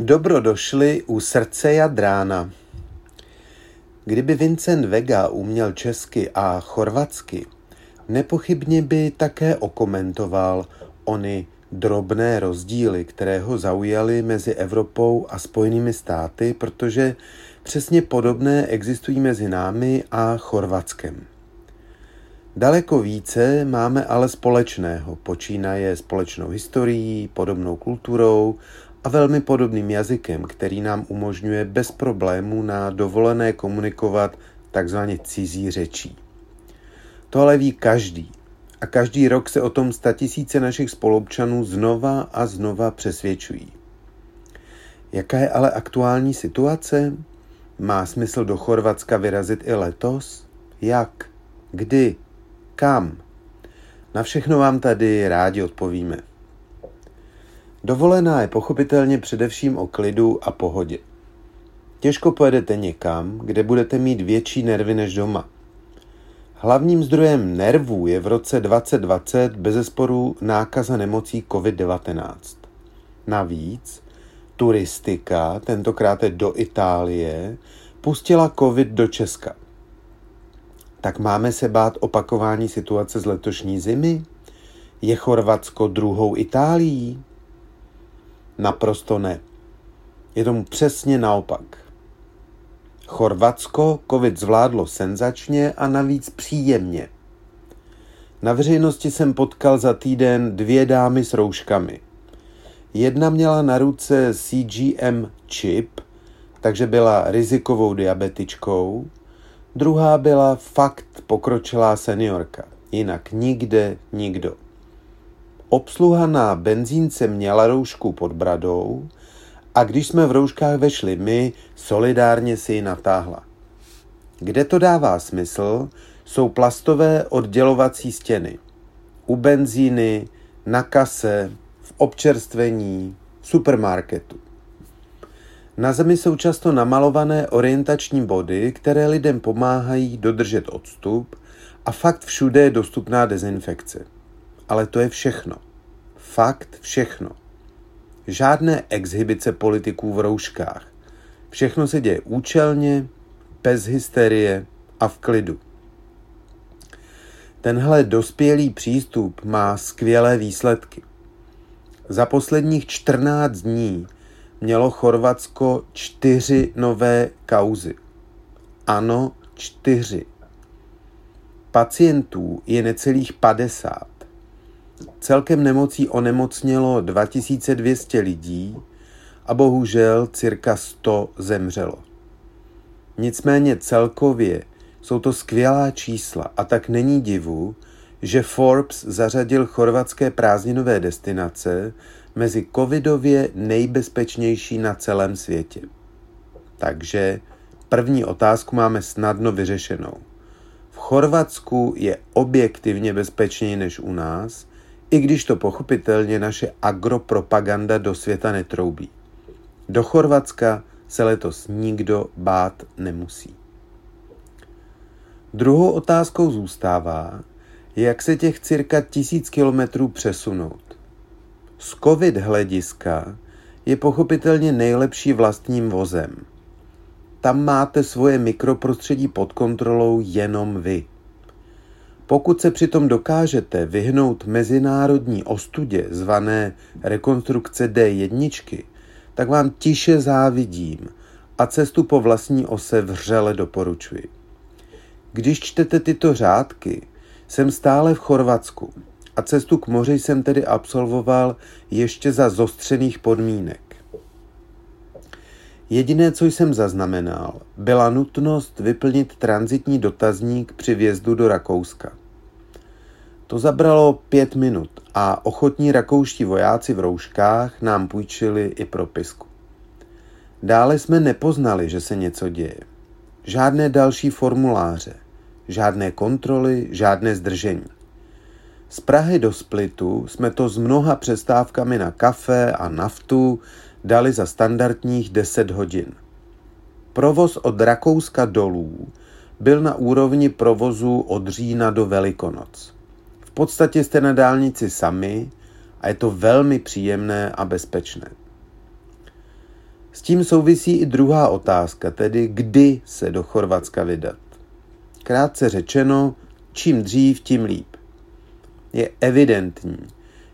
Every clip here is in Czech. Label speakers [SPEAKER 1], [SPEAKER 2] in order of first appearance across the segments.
[SPEAKER 1] Dobro došli u srdce Jadrána. Kdyby Vincent Vega uměl česky a chorvatsky, nepochybně by také okomentoval ony drobné rozdíly, které ho zaujaly mezi Evropou a Spojenými státy, protože přesně podobné existují mezi námi a Chorvatskem. Daleko více máme ale společného, počínaje společnou historií, podobnou kulturou a velmi podobným jazykem, který nám umožňuje bez problémů na dovolené komunikovat takzvaně cizí řečí. To ale ví každý. A každý rok se o tom statisíce našich spolupčanů znova a znova přesvědčují. Jaká je ale aktuální situace? Má smysl do Chorvatska vyrazit i letos? Jak? Kdy? Kam? Na všechno vám tady rádi odpovíme. Dovolená je pochopitelně především o klidu a pohodě. Těžko pojedete někam, kde budete mít větší nervy než doma. Hlavním zdrojem nervů je v roce 2020 bezesporu nákaza nemocí COVID-19. Navíc turistika, tentokrát do Itálie, pustila COVID do Česka. Tak máme se bát opakování situace z letošní zimy? Je Chorvatsko druhou Itálií? Naprosto ne. Je tomu přesně naopak. Chorvatsko covid zvládlo senzačně a navíc příjemně. Na veřejnosti jsem potkal za týden dvě dámy s rouškami. Jedna měla na ruce CGM čip, takže byla rizikovou diabetičkou, druhá byla fakt pokročilá seniorka, jinak nikde nikdo. Obsluha na benzínce měla roušku pod bradou a když jsme v rouškách vešli my, solidárně si ji natáhla. Kde to dává smysl, jsou plastové oddělovací stěny. U benzíny, na kase, v občerstvení, v supermarketu. Na zemi jsou často namalované orientační body, které lidem pomáhají dodržet odstup a fakt všude je dostupná dezinfekce. Ale to je všechno. Fakt všechno. Žádné exhibice politiků v rouškách. Všechno se děje účelně, bez hysterie a v klidu. Tenhle dospělý přístup má skvělé výsledky. Za posledních 14 dní mělo Chorvatsko čtyři nové kauzy. Ano, čtyři. Pacientů je necelých 50. Celkem nemocí onemocnělo 2200 lidí a bohužel cirka 100 zemřelo. Nicméně celkově jsou to skvělá čísla a tak není divu, že Forbes zařadil chorvatské prázdninové destinace mezi covidově nejbezpečnější na celém světě. Takže první otázku máme snadno vyřešenou. V Chorvatsku je objektivně bezpečněji než u nás – i když to pochopitelně naše agropropaganda do světa netroubí. Do Chorvatska se letos nikdo bát nemusí. Druhou otázkou zůstává, jak se těch cirka tisíc kilometrů přesunout. Z covid hlediska je pochopitelně nejlepší vlastním vozem. Tam máte svoje mikroprostředí pod kontrolou jenom vy. Pokud se přitom dokážete vyhnout mezinárodní ostudě zvané rekonstrukce D1, tak vám tiše závidím a cestu po vlastní ose vřele doporučuji. Když čtete tyto řádky, jsem stále v Chorvatsku a cestu k moři jsem tedy absolvoval ještě za zostřených podmínek. Jediné, co jsem zaznamenal, byla nutnost vyplnit transitní dotazník při vjezdu do Rakouska. To zabralo pět minut a ochotní rakouští vojáci v rouškách nám půjčili i propisku. Dále jsme nepoznali, že se něco děje. Žádné další formuláře, žádné kontroly, žádné zdržení. Z Prahy do Splitu jsme to s mnoha přestávkami na kafe a naftu dali za standardních 10 hodin. Provoz od Rakouska dolů byl na úrovni provozu od října do Velikonoc. V podstatě jste na dálnici sami a je to velmi příjemné a bezpečné. S tím souvisí i druhá otázka, tedy kdy se do Chorvatska vydat. Krátce řečeno, čím dřív, tím líp. Je evidentní,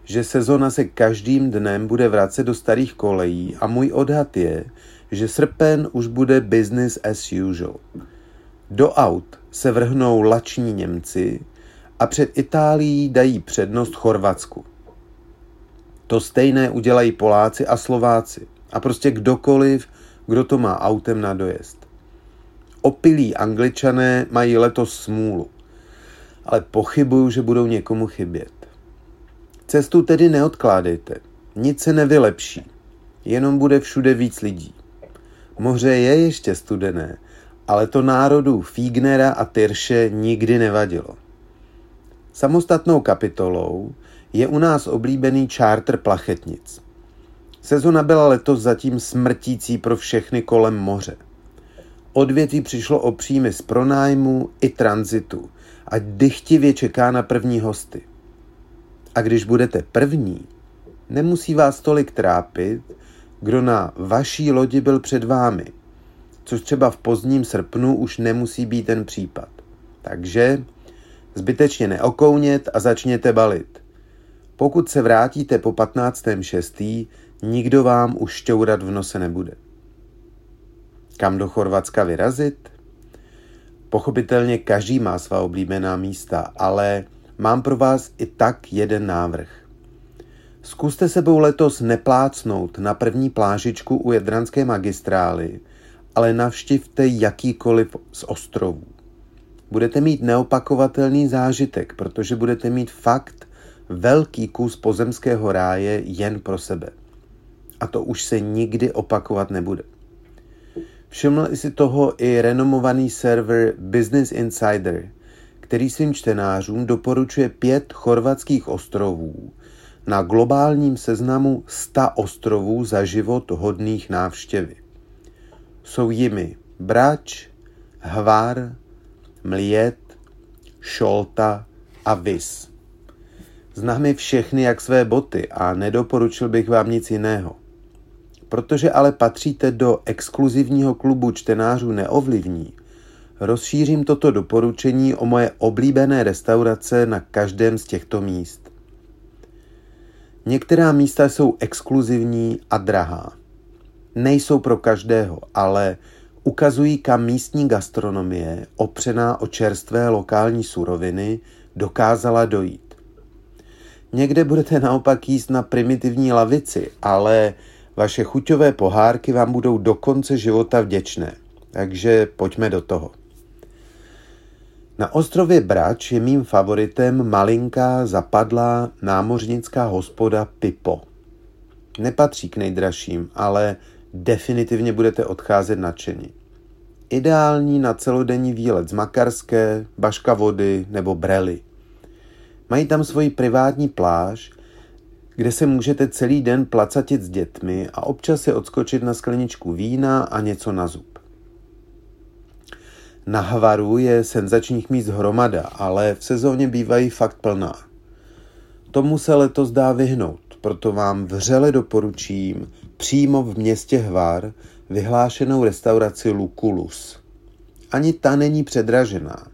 [SPEAKER 1] že sezona se každým dnem bude vracet do starých kolejí a můj odhad je, že srpen už bude business as usual. Do aut se vrhnou lační Němci a před Itálií dají přednost Chorvatsku. To stejné udělají Poláci a Slováci a prostě kdokoliv, kdo to má autem na dojezd. Opilí angličané mají letos smůlu, ale pochybuju, že budou někomu chybět. Cestu tedy neodkládejte, nic se nevylepší, jenom bude všude víc lidí. Moře je ještě studené, ale to národu Fígnera a Tyrše nikdy nevadilo. Samostatnou kapitolou je u nás oblíbený čártr plachetnic. Sezona byla letos zatím smrtící pro všechny kolem moře. Odvětví přišlo o příjmy z pronájmu i tranzitu a dychtivě čeká na první hosty. A když budete první, nemusí vás tolik trápit, kdo na vaší lodi byl před vámi, což třeba v pozdním srpnu už nemusí být ten případ. Takže zbytečně neokounět a začněte balit. Pokud se vrátíte po 15.6., nikdo vám už šťourat v nose nebude. Kam do Chorvatska vyrazit? Pochopitelně každý má svá oblíbená místa, ale mám pro vás i tak jeden návrh. Zkuste sebou letos neplácnout na první plážičku u Jadranské magistrály, ale navštivte jakýkoliv z ostrovů. Budete mít neopakovatelný zážitek, protože budete mít fakt velký kus pozemského ráje jen pro sebe. A to už se nikdy opakovat nebude. Všiml si toho i renomovaný server Business Insider, který svým čtenářům doporučuje pět chorvatských ostrovů na globálním seznamu 100 ostrovů za život hodných návštěvy. Jsou jimi Brač, Hvar, Mliet, Šolta a Vis. Znám je všechny jak své boty a nedoporučil bych vám nic jiného. Protože ale patříte do exkluzivního klubu čtenářů neovlivní, rozšířím toto doporučení o moje oblíbené restaurace na každém z těchto míst. Některá místa jsou exkluzivní a drahá. Nejsou pro každého, ale ukazují, kam místní gastronomie, opřená o čerstvé lokální suroviny, dokázala dojít. Někde budete naopak jíst na primitivní lavici, ale vaše chuťové pohárky vám budou do konce života vděčné. Takže pojďme do toho. Na ostrově Brač je mým favoritem malinká zapadlá námořnická hospoda Pipo. Nepatří k nejdražším, ale definitivně budete odcházet nadšení. Ideální na celodenní výlet z Makarské, Baška vody nebo Brely. Mají tam svoji privátní pláž, kde se můžete celý den placatit s dětmi a občas se odskočit na skleničku vína a něco na zub. Na Hvaru je senzačních míst hromada, ale v sezóně bývají fakt plná. Tomu se letos dá vyhnout, proto vám vřele doporučím přímo v městě Hvar vyhlášenou restauraci Lukulus. Ani ta není předražená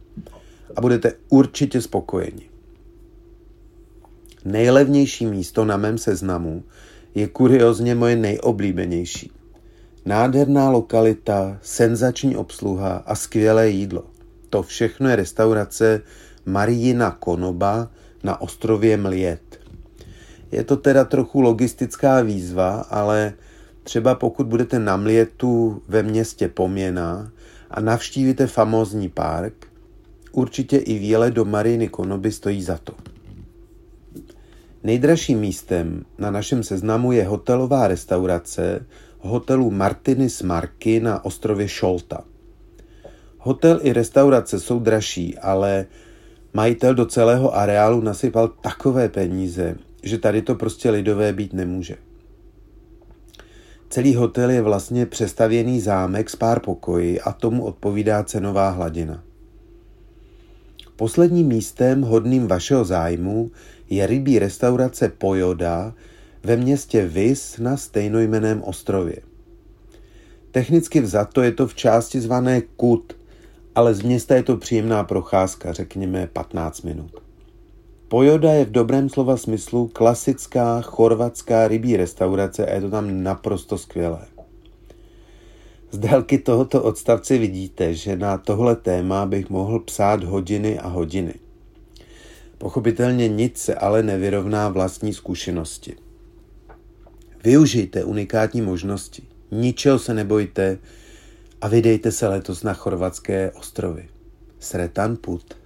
[SPEAKER 1] a budete určitě spokojeni. Nejlevnější místo na mém seznamu je kuriozně moje nejoblíbenější. Nádherná lokalita, senzační obsluha a skvělé jídlo. To všechno je restaurace Marijina Konoba na ostrově Mliet. Je to teda trochu logistická výzva, ale třeba pokud budete na Mlietu ve městě Poměna a navštívíte famózní park, určitě i výlet do Mariny Konoby stojí za to. Nejdražším místem na našem seznamu je hotelová restaurace hotelu Martinis Marky na ostrově Šolta. Hotel i restaurace jsou dražší, ale majitel do celého areálu nasypal takové peníze, že tady to prostě lidové být nemůže. Celý hotel je vlastně přestavěný zámek s pár pokoji a tomu odpovídá cenová hladina. Posledním místem hodným vašeho zájmu je rybí restaurace Pojoda ve městě Vis na stejnojmeném ostrově. Technicky vzato je to v části zvané Kut, ale z města je to příjemná procházka, řekněme 15 minut. Pojoda je v dobrém slova smyslu klasická chorvatská rybí restaurace a je to tam naprosto skvělé. Z délky tohoto odstavce vidíte, že na tohle téma bych mohl psát hodiny a hodiny. Pochopitelně nic se ale nevyrovná vlastní zkušenosti. Využijte unikátní možnosti, ničeho se nebojte a vydejte se letos na chorvatské ostrovy. Sretan put.